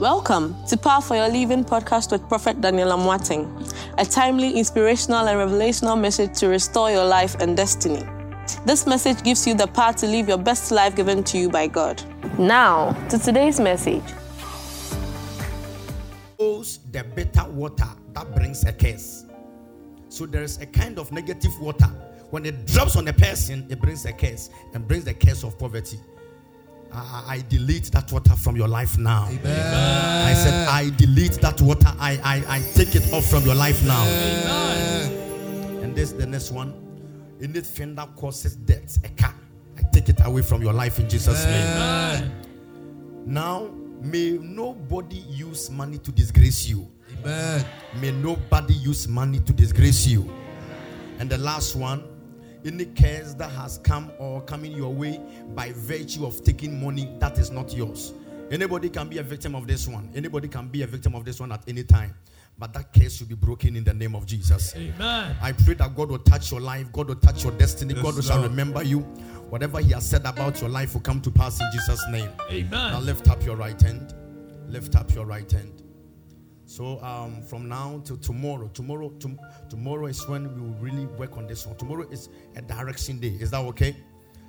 Welcome to Power for Your Living podcast with Prophet Daniel Amoateng, a timely, inspirational, and revelational message to restore your life and destiny. This message gives you the power to live your best life given to you by God. Now, to today's message. The bitter water that brings a curse. So there is a kind of negative water. When it drops on a person, it brings a curse and brings the curse of poverty. I, I delete that water from your life now. Amen. I said, I delete that water. I, I, I take it off from your life now. Amen. And this the next one. In Anything that causes death, a car, I take it away from your life in Jesus' Amen. name. Now, may nobody use money to disgrace you. Amen. May nobody use money to disgrace you. And the last one, any curse that has come or coming your way by virtue of taking money that is not yours. Anybody can be a victim of this one. Anybody can be a victim of this one at any time. But that curse should be broken in the name of Jesus. Amen. I pray that God will touch your life, God will touch your destiny, yes, God will shall remember you. Whatever He has said about your life will come to pass in Jesus' name. Amen. Now lift up your right hand. Lift up your right hand. So um, from now till tomorrow, tomorrow, to, tomorrow is when we will really work on this one. Tomorrow is a direction day. Is that okay?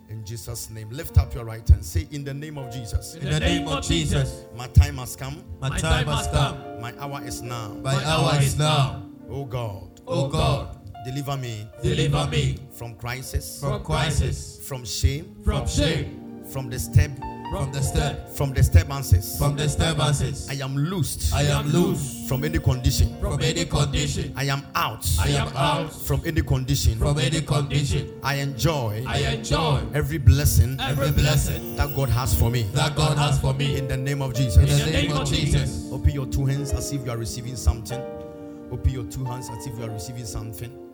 In Jesus' name, lift up your right hand. Say, in the name of Jesus. In the name of Jesus. My time has come. My time has come. My hour is now. My hour is now. Oh God. Oh God. Deliver me. Deliver me from crisis. From crisis. From shame. From shame. From the step from the step. from disturbances from disturbances i am loosed. I am loose from any condition. From any condition. I am out. I am out. From any condition. From any condition. I enjoy i enjoy every blessing every blessing that god has for me. that god has for me. In the name of jesus. In the name of jesus. Open your two hands as if you are receiving something. Open your two hands as if you are receiving something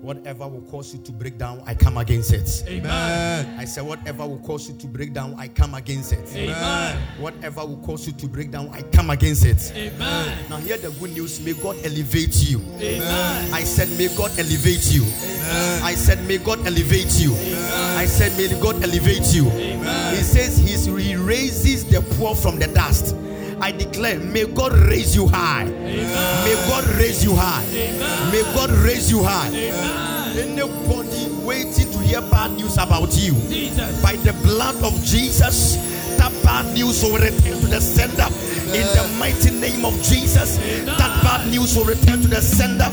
Whatever will cause you to break down, I come against it. Amen. I said, whatever will cause you to break down, I come against it. Amen. Whatever will cause you to break down, I come against it. Amen. Now, hear the good news. May God elevate you. Amen. I said, may God elevate you. Amen. I said, may God elevate you. Amen. I said, may God elevate you. Amen. He says, He raises the poor from the dust. I declare, may God raise you high. Amen. May God raise you high. Amen. May God raise you high. Amen. Anybody waiting to hear bad news about you, Jesus. by the blood of Jesus, that bad news will return to the sender. In the mighty name of Jesus, that bad news will return to the sender.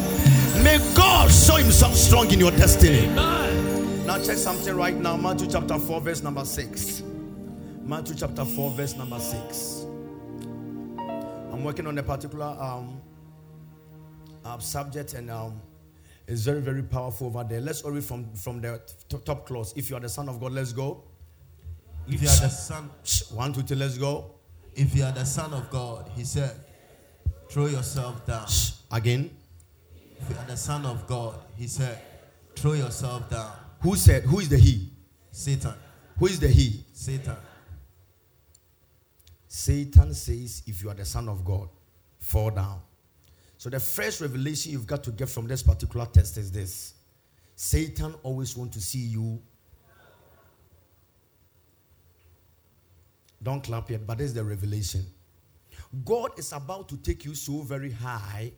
May God show Himself strong in your destiny. Now, check something right now. Matthew chapter 4, verse number 6. Matthew chapter 4, verse number 6. I'm working on a particular um, uh, subject and um, it's very, very powerful over there. Let's read from, from the t- top clause. If you are the Son of God, let's go. If you are the Son, one, two, three, let's go. If you are the Son of God, he said, throw yourself down. Again. If you are the Son of God, he said, throw yourself down. Who said, who is the He? Satan. Who is the He? Satan. Satan says, if you are the Son of God, fall down. So the first revelation you've got to get from this particular test is this Satan always wants to see you. Don't clap yet, but this is the revelation. God is about to take you so very high.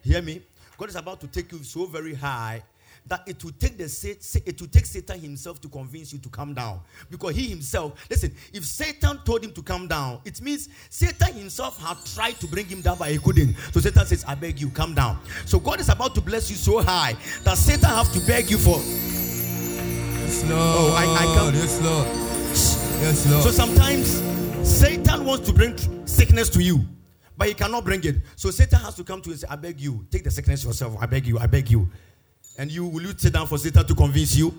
Hear me? God is about to take you so very high that it will take the it will take Satan himself to convince you to come down. Because he himself, listen, if Satan told him to come down, it means Satan himself had tried to bring him down, but he couldn't. So Satan says, I beg you, come down. So God is about to bless you so high that Satan have to beg you for. Yes, Lord. Oh, I, I come. Yes, Lord. Yes, Lord. So sometimes Satan wants to bring sickness to you but he cannot bring it. So Satan has to come to you and say, I beg you, take the sickness yourself. I beg you, I beg you. And you will you sit down for Satan to convince you?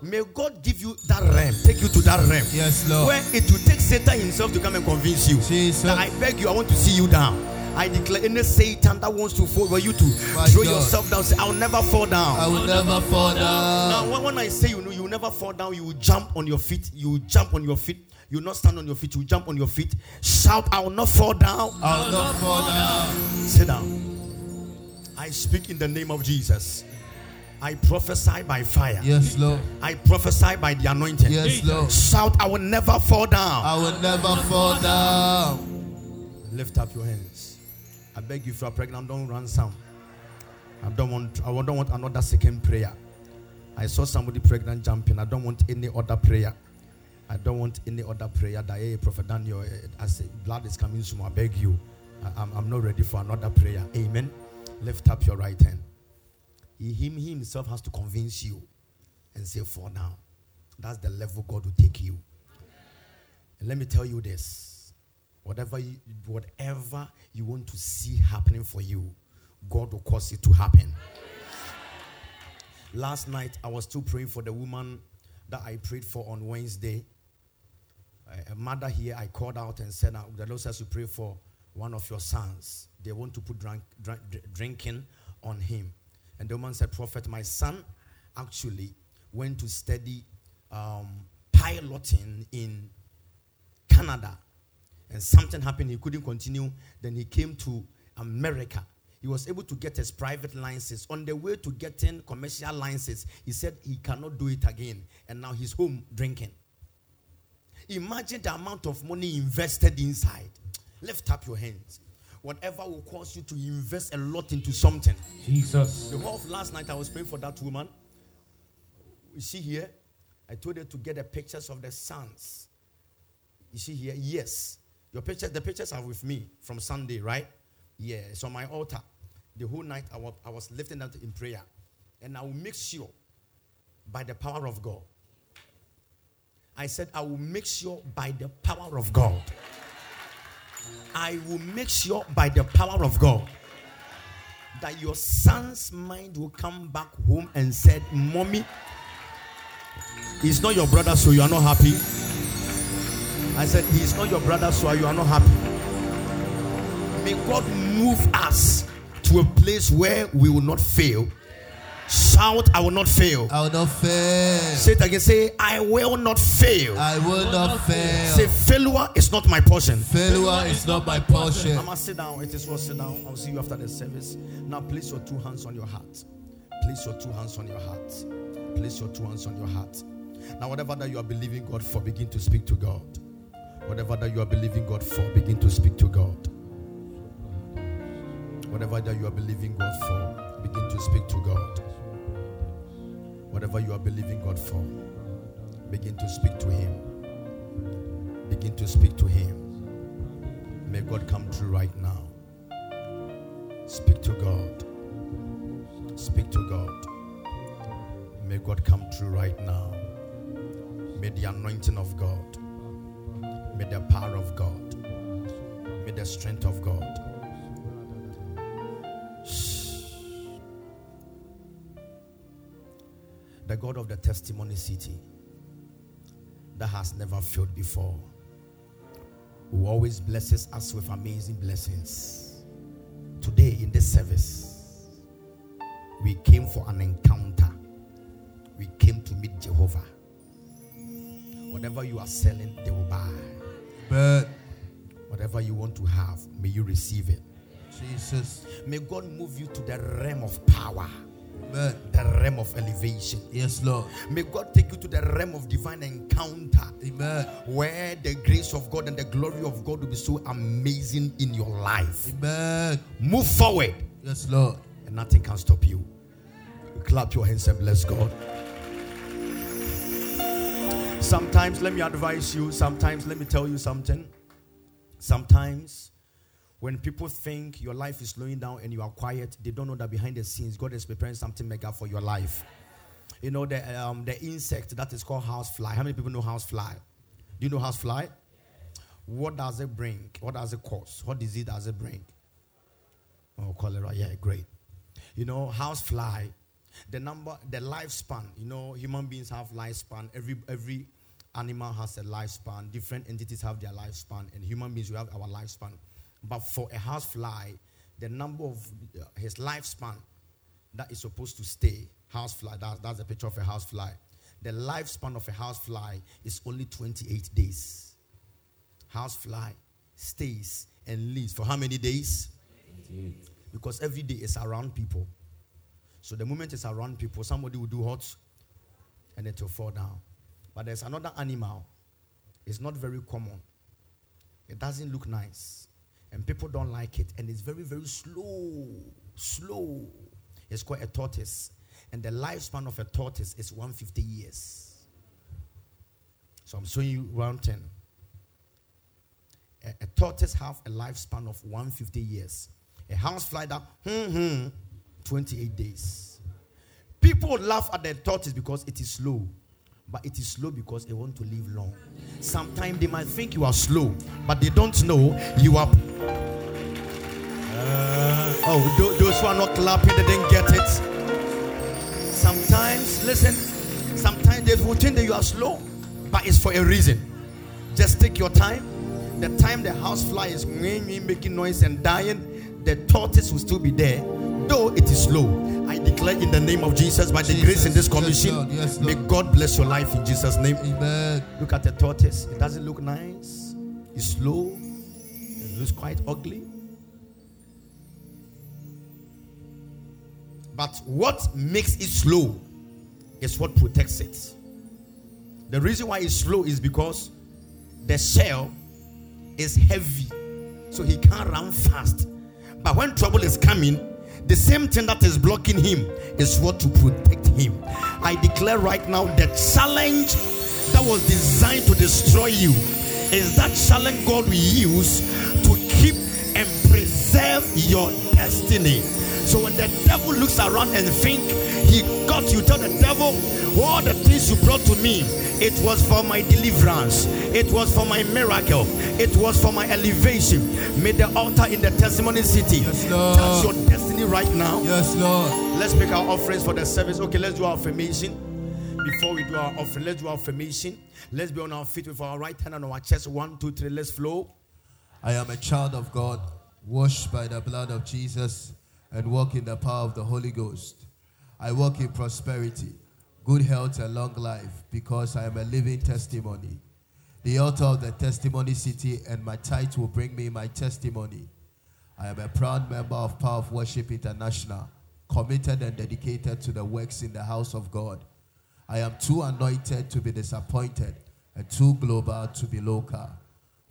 May God give you that realm, take you to that realm. Yes, Lord. Where it will take Satan himself to come and convince you. Jesus. That I beg you, I want to see you down. I declare any Satan that wants to fall for you to My throw God. yourself down. Say, I'll never fall down. I will never fall down. Now, when, when I say you know you will never fall down, you will jump on your feet. You will jump on your feet. You will not stand on your feet. You will jump on your feet. Shout, I will not fall down. I will not fall down. Sit down. I speak in the name of Jesus. I prophesy by fire. Yes, Lord. I prophesy by the anointing. Yes, Lord. Shout, I will never fall down. I will never fall down. Lift up your hands. I beg you, if you are pregnant, don't run some. I don't want. I don't want another second prayer. I saw somebody pregnant jumping. I don't want any other prayer. I don't want any other prayer. That hey, Prophet Daniel, eh, I say blood is coming soon. I beg you. I, I'm, I'm not ready for another prayer. Amen. Lift up your right hand. Him, he himself has to convince you and say, For now. That's the level God will take you. And let me tell you this whatever you, whatever you want to see happening for you, God will cause it to happen. Last night, I was still praying for the woman that I prayed for on Wednesday. A mother here, I called out and said, The Lord says you pray for one of your sons. They want to put drink, drink, drinking on him. And the woman said, Prophet, my son actually went to study um, piloting in Canada. And something happened, he couldn't continue. Then he came to America. He was able to get his private license. On the way to getting commercial license, he said he cannot do it again. And now he's home drinking. Imagine the amount of money invested inside. Lift up your hands. Whatever will cause you to invest a lot into something. Jesus. The whole of last night I was praying for that woman. You see here, I told her to get the pictures of the sons. You see here, yes. Your pictures, the pictures are with me from Sunday, right? Yeah, it's on my altar. The whole night I was, I was lifting them in prayer. And I will make sure by the power of God. I said, I will make sure by the power of God. I will make sure by the power of God that your son's mind will come back home and said, Mommy, He's not your brother, so you are not happy. I said, He's not your brother, so you are not happy. May God move us to a place where we will not fail. Shout, I will not fail. I will not fail. Say it again. Say, I will not fail. I will not fail. Say, failure is not my portion. Failure is not my portion. I must sit down. It is well sit down. I'll see you after the service. Now, place your two hands on your heart. Place your two hands on your heart. Place your two hands on your heart. Now, whatever that you are believing God for, begin to speak to God. Whatever that you are believing God for, begin to speak to God. Whatever that you are believing God for, begin to speak to God. Whatever you are believing God for, begin to speak to Him. Begin to speak to Him. May God come true right now. Speak to God. Speak to God. May God come true right now. May the anointing of God, may the power of God, may the strength of God. The God of the testimony city that has never failed before, who always blesses us with amazing blessings. Today, in this service, we came for an encounter, we came to meet Jehovah. Whatever you are selling, they will buy. But Whatever you want to have, may you receive it. Jesus. May God move you to the realm of power, Amen. the realm of elevation. Yes, Lord. May God take you to the realm of divine encounter Amen. where the grace of God and the glory of God will be so amazing in your life. Amen. Move forward, Yes, Lord. and nothing can stop you. Clap your hands and bless God. Sometimes, let me advise you, sometimes, let me tell you something. Sometimes, when people think your life is slowing down and you are quiet, they don't know that behind the scenes, God is preparing something mega for your life. You know, the, um, the insect that is called housefly. How many people know housefly? Do you know housefly? What does it bring? What does it cause? What disease does it bring? Oh, cholera. Yeah, great. You know, housefly, the number, the lifespan. You know, human beings have lifespan. Every every animal has a lifespan. Different entities have their lifespan, and human beings we have our lifespan. But for a housefly, the number of uh, his lifespan that is supposed to stay, housefly. That's that's a picture of a housefly. The lifespan of a housefly is only 28 days. Housefly stays and lives for how many days? Because every day is around people. So the moment it's around people, somebody will do what? And it will fall down. But there's another animal. It's not very common. It doesn't look nice. And people don't like it, and it's very, very slow. Slow. It's called a tortoise, and the lifespan of a tortoise is 150 years. So I'm showing you round 10. A, a tortoise have a lifespan of 150 years. A house fly that, hmm, hmm, 28 days. People laugh at the tortoise because it is slow but it is slow because they want to live long. Sometimes they might think you are slow, but they don't know you are. Uh, oh, those who are not clapping, they didn't get it. Sometimes, listen, sometimes they will think that you are slow, but it's for a reason. Just take your time. The time the housefly is making noise and dying, the tortoise will still be there, though it is slow I declare in the name of Jesus, by the grace in this commission, yes, Lord. Yes, Lord. may God bless your life in Jesus' name. Amen. Look at the tortoise. It doesn't look nice. It's slow. It looks quite ugly. But what makes it slow is what protects it. The reason why it's slow is because the shell is heavy, so he can't run fast. But when trouble is coming, the same thing that is blocking him is what to protect him. I declare right now the challenge that was designed to destroy you is that challenge God will use to keep and preserve your destiny. So when the devil looks around and think he got you, tell the devil, all the things you brought to me, it was for my deliverance, it was for my miracle, it was for my elevation. May the altar in the testimony city yes, touch your destiny right now. Yes, Lord. Let's make our offerings for the service. Okay, let's do our affirmation. Before we do our offering, let's do our affirmation. Let's be on our feet with our right hand on our chest. One, two, three, let's flow. I am a child of God, washed by the blood of Jesus, and walk in the power of the Holy Ghost. I walk in prosperity good health and long life because I am a living testimony. The altar of the testimony city and my tithe will bring me my testimony. I am a proud member of Power of Worship International, committed and dedicated to the works in the house of God. I am too anointed to be disappointed and too global to be local.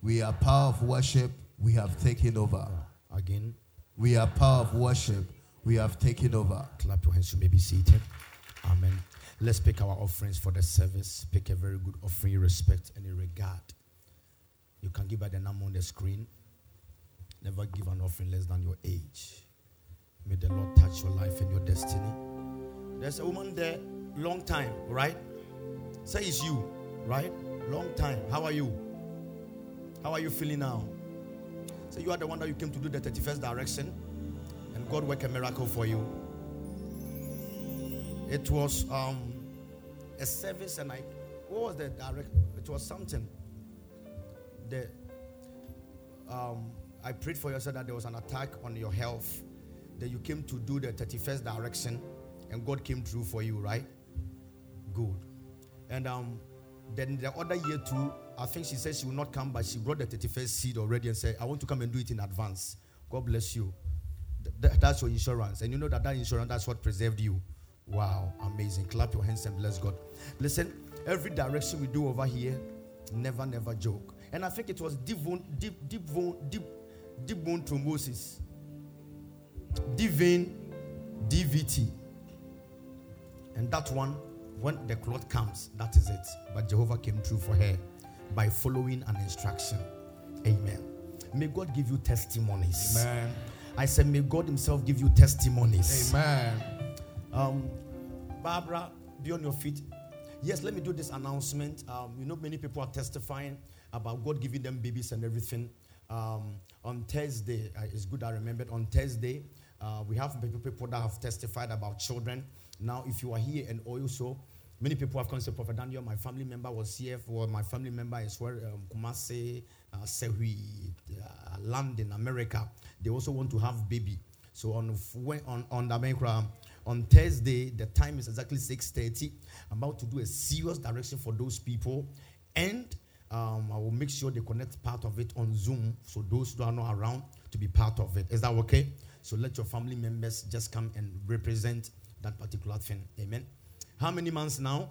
We are Power of Worship, we have taken over. Again. We are Power of Worship, we have taken over. Clap your hands, you may be seated. Amen. Let's pick our offerings for the service. Pick a very good offering, respect, and regard. You can give by the number on the screen. Never give an offering less than your age. May the Lord touch your life and your destiny. There's a woman there, long time, right? Say it's you, right? Long time. How are you? How are you feeling now? Say you are the one that you came to do the 31st direction, and God work a miracle for you. It was um, a service and I what was the direct it was something. The um I prayed for you said that there was an attack on your health. That you came to do the 31st direction and God came through for you, right? Good. And um then the other year too, I think she said she will not come, but she brought the 31st seed already and said, I want to come and do it in advance. God bless you. Th- that's your insurance. And you know that that insurance, that's what preserved you. Wow, amazing. Clap your hands and bless God. Listen, every direction we do over here, never, never joke. And I think it was deep bone, deep, deep bone, deep, deep bone thrombosis. Deep vein, DVT. And that one, when the clot comes, that is it. But Jehovah came through for her by following an instruction. Amen. May God give you testimonies. Amen. I said, may God Himself give you testimonies. Amen. Um, Barbara, be on your feet. Yes, let me do this announcement. Um, you know, many people are testifying about God giving them babies and everything. Um, on Thursday, uh, it's good I remembered. On Thursday, uh, we have people that have testified about children. Now, if you are here and also many people have come to Prophet Daniel, my family member was here for my family member is where um, Kumasi, uh, Sehui, uh, land in America. They also want to have baby. So on on on the on Thursday, the time is exactly 6:30. I'm about to do a serious direction for those people, and um, I will make sure they connect part of it on Zoom, so those who are not around to be part of it. Is that okay? So let your family members just come and represent that particular thing. Amen. How many months now?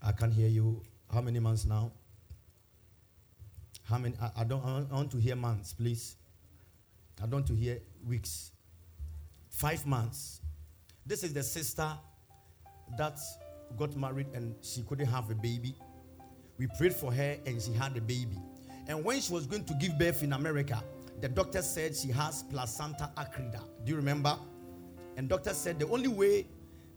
I can't hear you. How many months now? How many? I, I don't. I want to hear months, please. I don't want to hear weeks. Five months. This is the sister that got married and she couldn't have a baby. We prayed for her and she had a baby. And when she was going to give birth in America, the doctor said she has placenta accreta. Do you remember? And doctor said the only way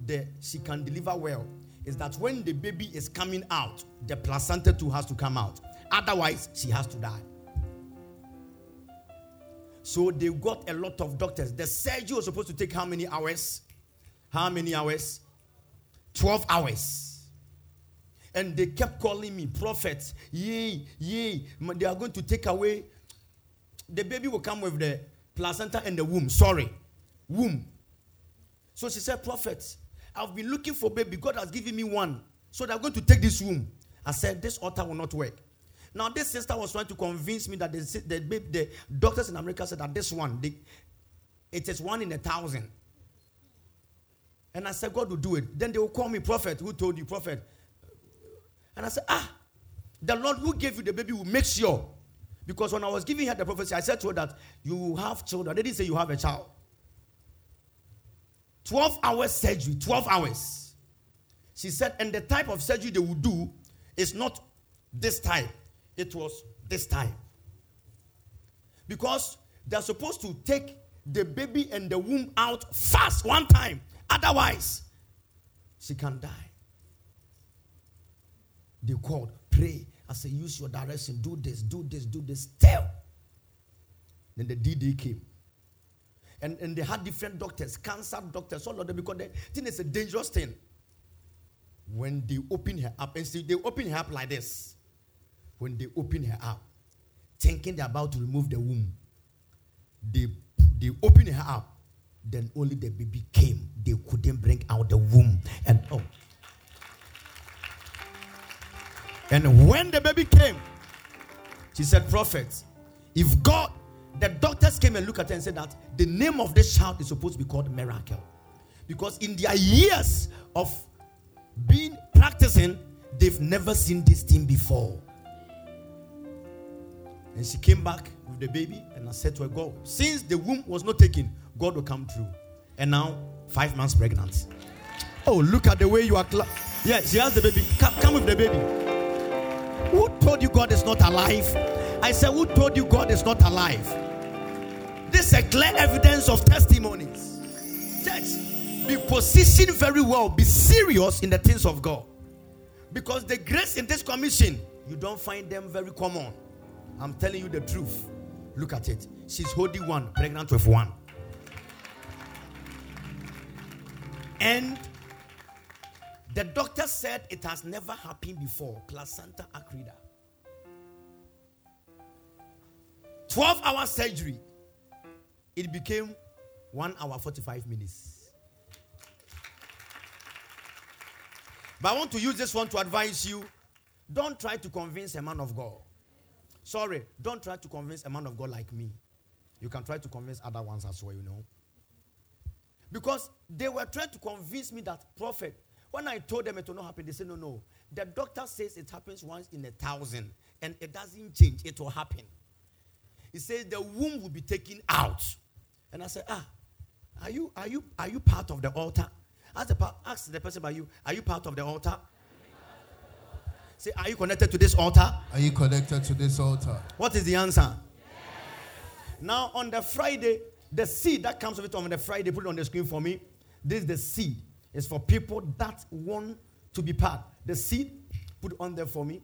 that she can deliver well is that when the baby is coming out, the placenta too has to come out. Otherwise, she has to die. So they got a lot of doctors. The surgery was supposed to take how many hours? How many hours? 12 hours. And they kept calling me prophets. Yay, yay. They are going to take away. The baby will come with the placenta and the womb. Sorry. Womb. So she said, Prophet, I've been looking for baby. God has given me one. So they're going to take this womb. I said, This altar will not work. Now, this sister was trying to convince me that the, the, the doctors in America said that this one, the, it is one in a thousand. And I said, God will do it. Then they will call me prophet. Who told you, prophet? And I said, Ah, the Lord who gave you the baby will make sure. Because when I was giving her the prophecy, I said to her that you have children. They didn't say you have a child. 12 hours surgery, 12 hours. She said, and the type of surgery they will do is not this type, it was this type. Because they're supposed to take the baby and the womb out fast one time. Otherwise, she can die. They called, pray. I said, use your direction, do this, do this, do this. Tell. Then the D-Day came. And, and they had different doctors, cancer doctors, all of them, because the thing is a dangerous thing. When they open her up, and see, they open her up like this. When they open her up, thinking they're about to remove the womb, they, they open her up. Then only the baby came. They couldn't bring out the womb. And oh. And when the baby came, she said, Prophet, if God the doctors came and looked at her and said that the name of this child is supposed to be called miracle. Because in their years of being practicing, they've never seen this thing before. And she came back with the baby, and I said to her, God, since the womb was not taken, God will come through. And now, five months pregnant. Oh, look at the way you are. Cl- yeah, she has the baby. Come, come with the baby. Who told you God is not alive? I said, Who told you God is not alive? This is a clear evidence of testimonies. Church, be positioned very well, be serious in the things of God. Because the grace in this commission, you don't find them very common. I'm telling you the truth. Look at it. She's holding one, pregnant with one. And the doctor said it has never happened before. Placenta accreta. 12 hour surgery, it became 1 hour 45 minutes. But I want to use this one to advise you don't try to convince a man of God. Sorry, don't try to convince a man of God like me. You can try to convince other ones as well, you know. Because they were trying to convince me that, prophet, when I told them it will not happen, they said, no, no. The doctor says it happens once in a thousand and it doesn't change, it will happen. He says the womb will be taken out. And I said, Ah, are you are you are you part of the altar? Ask the, ask the person about you, are you part of the altar? Say, are you connected to this altar? Are you connected to this altar? What is the answer? Yes. Now on the Friday, the seed that comes with it on the Friday, put it on the screen for me. This is the seed. It's for people that want to be part. The seed, put on there for me.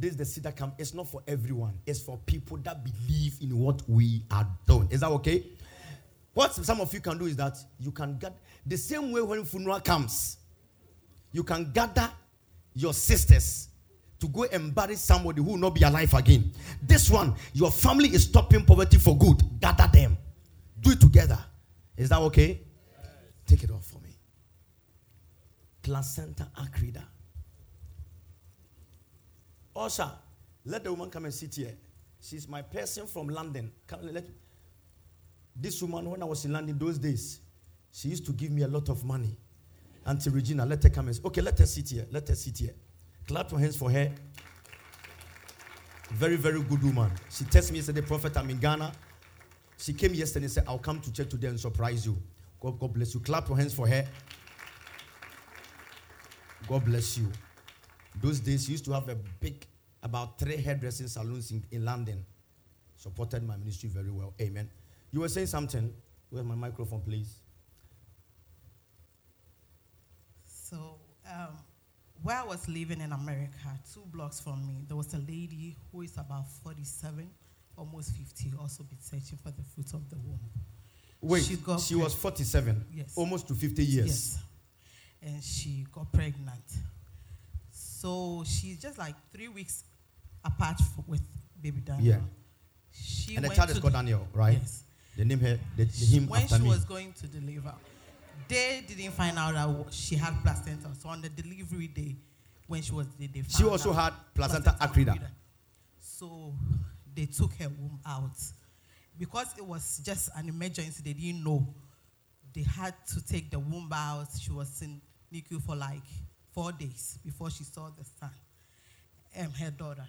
This is the that comes. It's not for everyone. It's for people that believe in what we are doing. Is that okay? What some of you can do is that you can get the same way when funeral comes, you can gather your sisters to go embarrass somebody who will not be alive again. This one, your family is stopping poverty for good. Gather them. Do it together. Is that okay? Take it off for me. Placenta accreta. Usher, let the woman come and sit here. She's my person from London. Come, let, this woman, when I was in London those days, she used to give me a lot of money. Auntie Regina, let her come and Okay, let her sit here. Let her sit here. Clap your hands for her. Very, very good woman. She texted me yesterday, Prophet, I'm in Ghana. She came yesterday and said, I'll come to church today and surprise you. God, God bless you. Clap your hands for her. God bless you. Those days, used to have a big, about three hairdressing salons in, in London. Supported my ministry very well. Amen. You were saying something. Where's my microphone, please? So, um, where I was living in America, two blocks from me, there was a lady who is about 47, almost 50, also been searching for the fruit of the womb. Wait, She got she, got was 47, Yes. almost to 50 years. Yes. And she got pregnant. So she's just like three weeks apart f- with baby Daniel. Yeah. She And the child is called Daniel, right? Yes. The name her, the, the She- him when after she me. was going to deliver, they didn't find out that she had placenta. So on the delivery day, when she was they, they She also had placenta accreta. So they took her womb out because it was just an emergency. They didn't know. They had to take the womb out. She was in NICU for like four days before she saw the son, um, her daughter.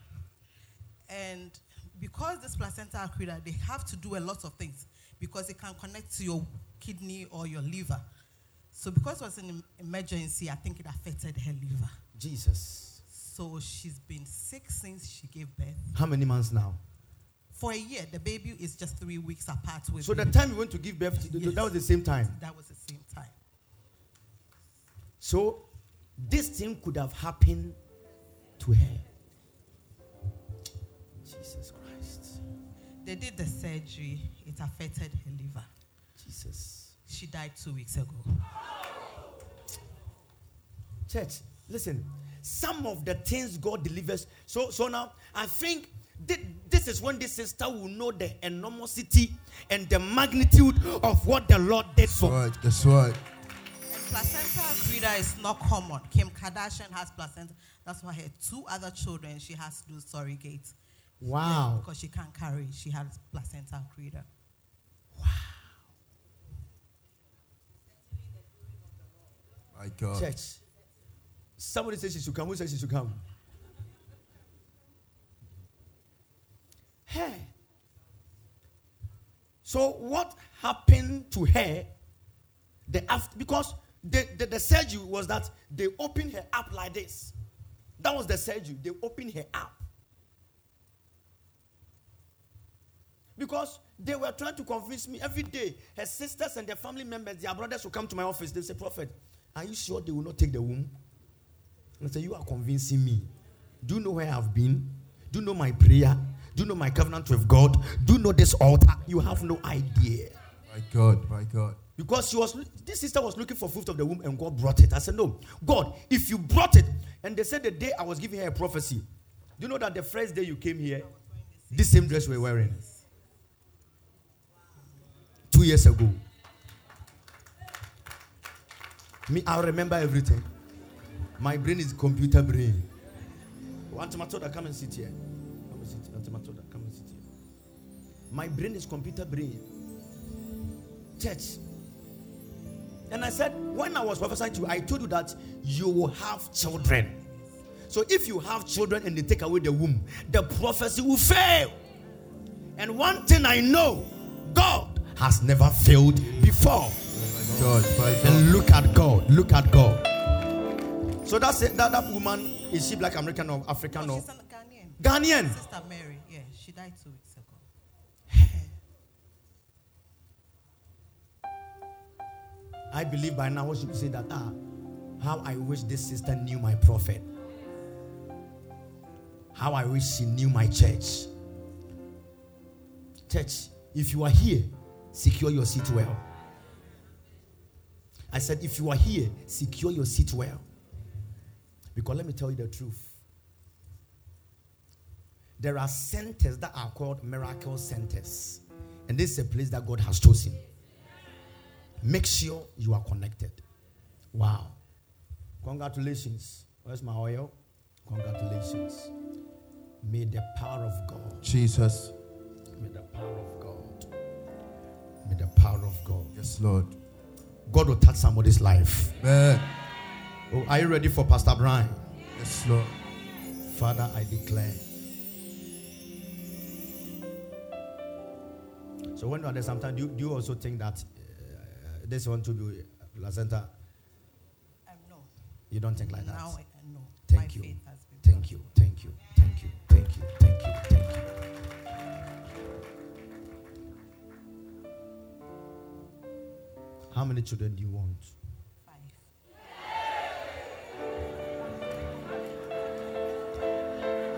And because this placenta accreta, they have to do a lot of things because it can connect to your kidney or your liver. So because it was an emergency, I think it affected her liver. Jesus. So she's been sick since she gave birth. How many months now? For a year, the baby is just three weeks apart with So the me. time you went to give birth, th- th- Yes. that was the same time. That was the same time. So this thing could have happened to her. Jesus Christ. They did the surgery. It affected her liver. Jesus. She died two weeks ago. Church, listen. Some of the things God delivers. So, so now I think thi- this is when this sister will know the enormity and the magnitude of what the Lord did That's for. right. That's right. And placenta accreta is not common. Kim Kardashian has placenta. That's why her two other children she has to do surrogate. Wow. Because she can't carry. She has placenta accreta. My God. Church. Somebody says she should come. Who says she should come? Hey. So what happened to her? The after because the, the, the surgery was that they opened her up like this. That was the surgery. They opened her up. Because they were trying to convince me every day. Her sisters and their family members, their brothers will come to my office. They say, Prophet, are you sure they will not take the womb? And I say, You are convincing me. Do you know where I've been? Do you know my prayer? Do you know my covenant with God? Do you know this altar? You have no idea. My God. My God. Because she was this sister was looking for fruit of the womb and God brought it. I said, No, God, if you brought it, and they said the day I was giving her a prophecy. Do you know that the first day you came here, this same dress we're wearing? Two years ago. Me, I remember everything. My brain is computer brain. Auntie Matilda, come and sit here. Come and sit. Auntie Matilda, come and sit here. My brain is computer brain. Church. And I said, when I was prophesying to you, I told you that you will have children. So if you have children and they take away the womb, the prophecy will fail. And one thing I know, God has never failed before. God. God. And look at God. Look at God. So that's it. That, that woman is she black American or African Oh, or she's a Ghanaian. Ghanaian? Sister Mary. Yeah, she died two I believe by now what she say that ah, how I wish this sister knew my prophet. How I wish she knew my church. Church, if you are here, secure your seat well. I said, if you are here, secure your seat well. Because let me tell you the truth. There are centers that are called miracle centers. And this is a place that God has chosen. Make sure you are connected. Wow. Congratulations. Where's my oil? Congratulations. May the power of God. Jesus. May the power of God. May the power of God. Yes, Lord. God will touch somebody's life. Amen. Oh, are you ready for Pastor Brian? Yes, Lord. Father, I declare. So when you are there, sometimes do do you also think that this one to be placenta? Um, no. You don't think like that. Now, I, no. Thank My you. faith has been Thank you. Thank you. Thank you. Thank you. Thank you. Thank you. How many children do you want? Five.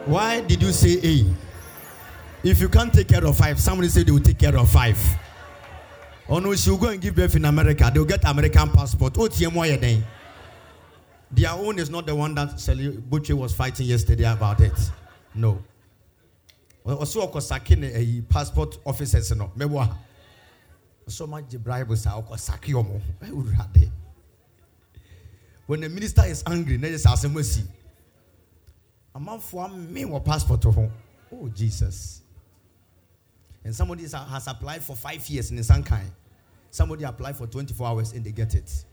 Why did you say A? If you can't take care of five, somebody said they will take care of five. Oh no, she'll go and give birth in America. They'll get American passport. OTM? Their own is not the one that Sally Butcher was fighting yesterday about it. No. Also, Okosaki a eh, passport officers no. Mewa. So much bribe sa Okosaki omo. When the minister is angry, then it's asemwesi. amanfoɔ ame wɔ passport ho oh jesus and somebody has applied for five years in the sankai. Somebody applied for 24 hours and they get it.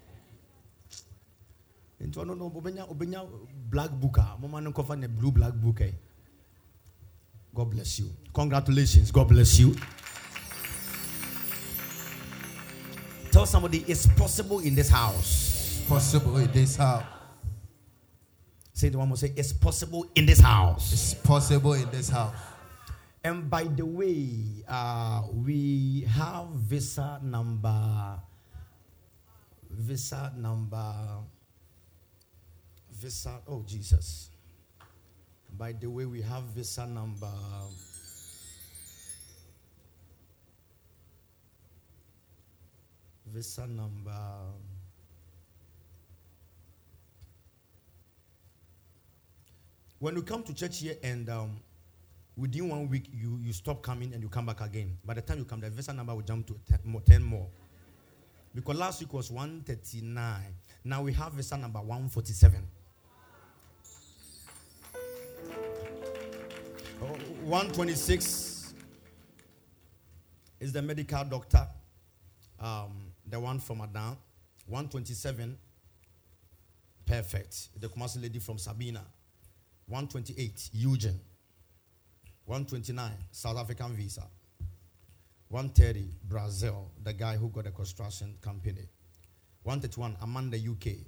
Nti ɔno no obenya obenya black book a no ne blue black book god bless you. Congratulations. God bless you. Tell somebody it's possible in this house. Possible in this house. say the one more say it's possible in this house. It's possible in this house. And by the way, uh, we have visa number, visa number, visa, oh Jesus. By the way, we have visa number. Visa number. When you come to church here and um, within one week you you stop coming and you come back again. By the time you come the visa number will jump to 10 more, 10 more. Because last week was 139 now we have visa number 147 Oh, 126 is the medical doctor um, the one from Adan 127 perfect. The Kumasi lady from Sabina. 128 Eugene 129, South African visa. 130, Brazil, the guy who got a construction company. 131, Amanda, UK.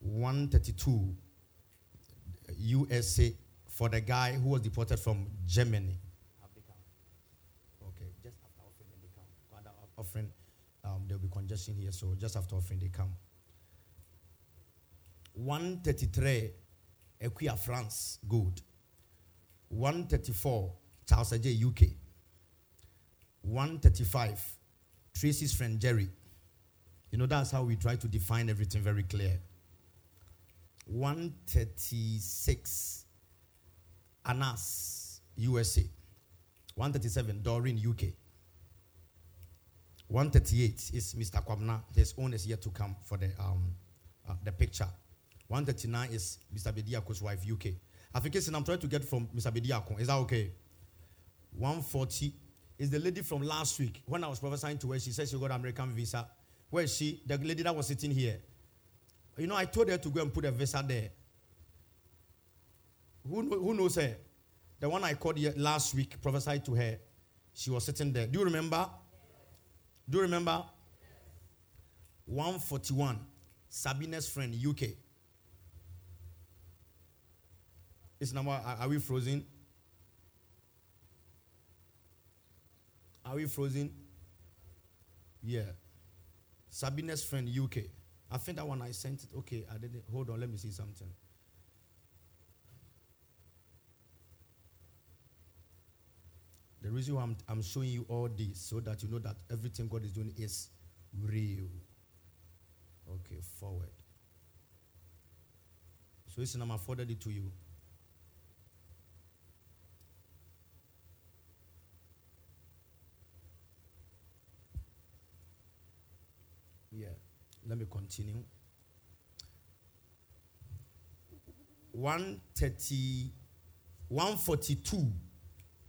132, USA, for the guy who was deported from Germany. Okay, just after offering, they come. Offering, um, there'll be congestion here, so just after offering, they come. 133, Equia, France, good. 134, Charles J. UK. 135, Tracy's friend Jerry. You know, that's how we try to define everything very clear. 136, Anas, USA. 137, Doreen, UK. 138 is Mr. Kwamna. His own is yet to come for the, um, uh, the picture. 139 is Mr. Bediako's wife, UK. I think it's, I'm trying to get from Mr. Bediako. Is that okay? 140 is the lady from last week. When I was prophesying to her, she said she got American visa. Where is she? The lady that was sitting here. You know, I told her to go and put a visa there. Who, who knows her? The one I called last week, prophesied to her. She was sitting there. Do you remember? Do you remember? 141. Sabina's friend, UK. Is number are, we frozen? Are we frozen? Yeah. Sabina's friend UK. I think that one I sent it. Okay, I didn't. Hold on, let me see something. The reason why I'm, I'm showing you all this so that you know that everything God is doing is real. Okay, forward. So listen, I'm afforded it to you. Let me continue. 130, 142,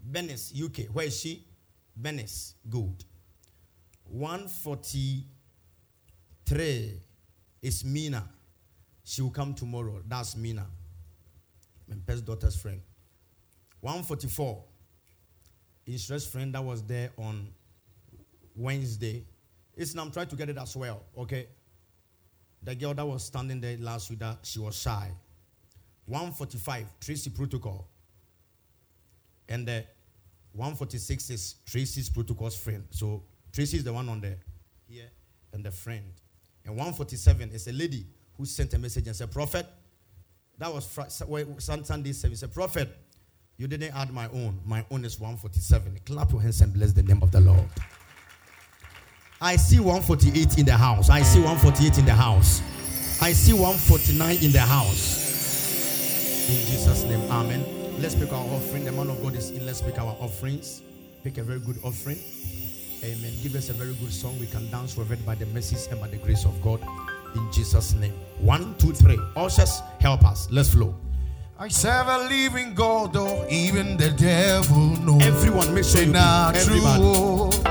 Venice, UK. Where is she? Venice, good. 143 is Mina. She will come tomorrow. That's Mina, my best daughter's friend. 144, insurance friend that was there on Wednesday. Islam, tried to get it as well, okay? The girl that was standing there last week, that she was shy. 145, Tracy Protocol. And the 146 is Tracy's protocol's friend. So Tracy is the one on the here and the friend. And 147 is a lady who sent a message and said, Prophet, that was fr- Sunday service. A prophet, you didn't add my own. My own is 147. Clap your hands and bless the name of the Lord. I see 148 in the house. I see 148 in the house. I see 149 in the house. In Jesus' name, Amen. Let's pick our offering. The man of God is in. Let's pick our offerings. Pick a very good offering. Amen. Give us a very good song. We can dance with it by the mercies and by the grace of God. In Jesus' name. One, two, three. Ushers, help us. Let's flow. I serve a living God, though even the devil knows. Everyone, make sure you everybody. True.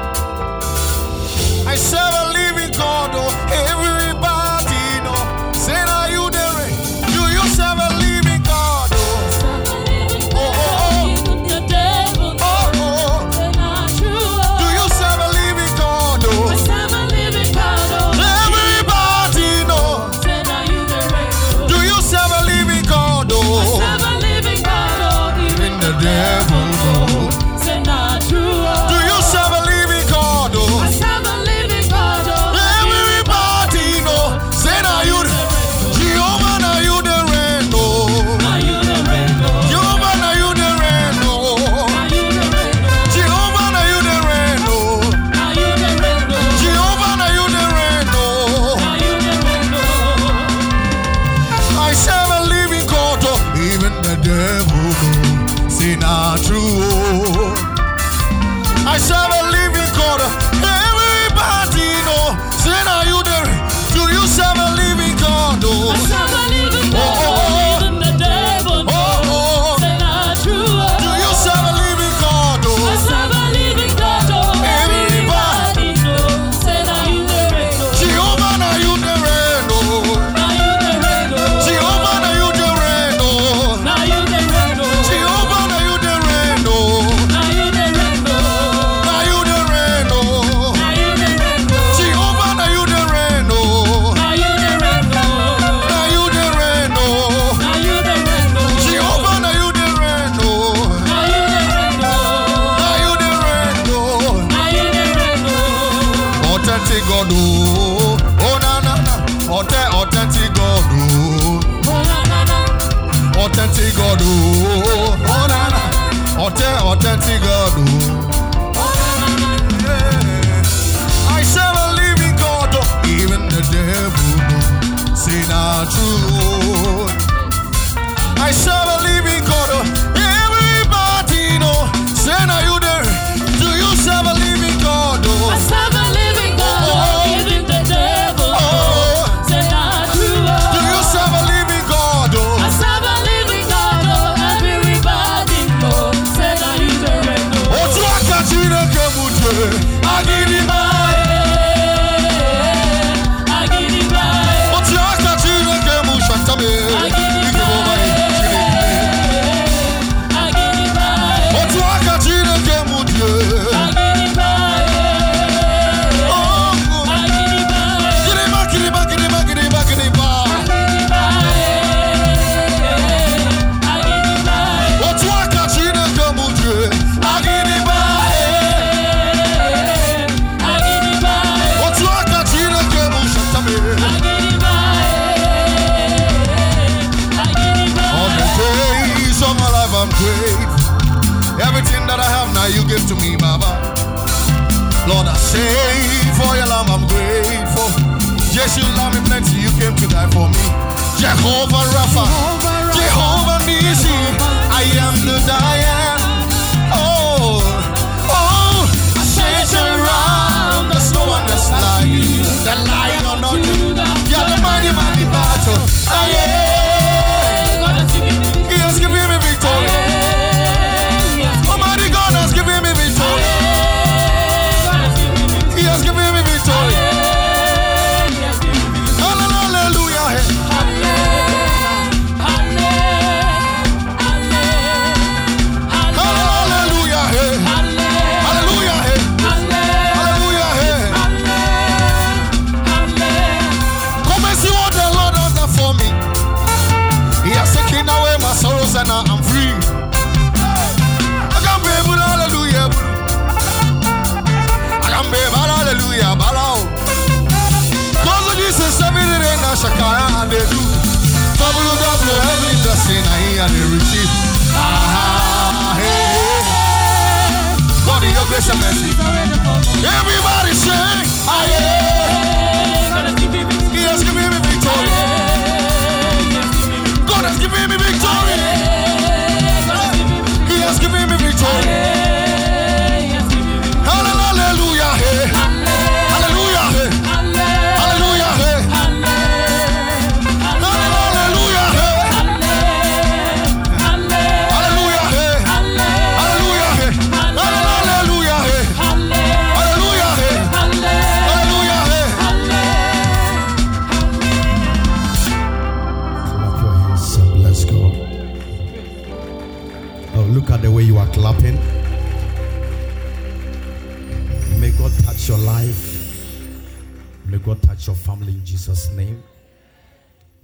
In Jesus' name.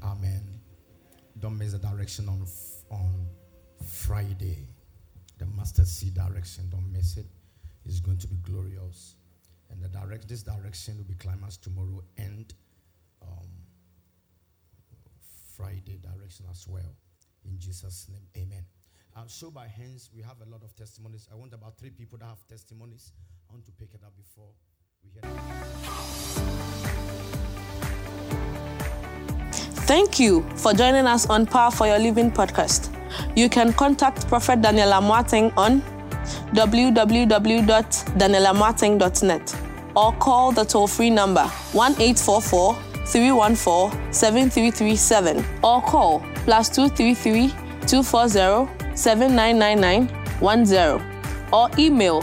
Amen. Don't miss the direction on on Friday. The mustard seed direction. Don't miss it. It's going to be glorious. And the direct this direction will be climax tomorrow and um, Friday direction as well. In Jesus' name, amen. Uh, by hands, we have a lot of testimonies. I want about three people that have testimonies. I want to pick it up before. Thank you for joining us on Power for Your Living podcast. You can contact Prophet Daniel Amoateng on www.danielamoateng.net or call the toll free number 1 314 7337 or call plus 233 240 7999 10 or email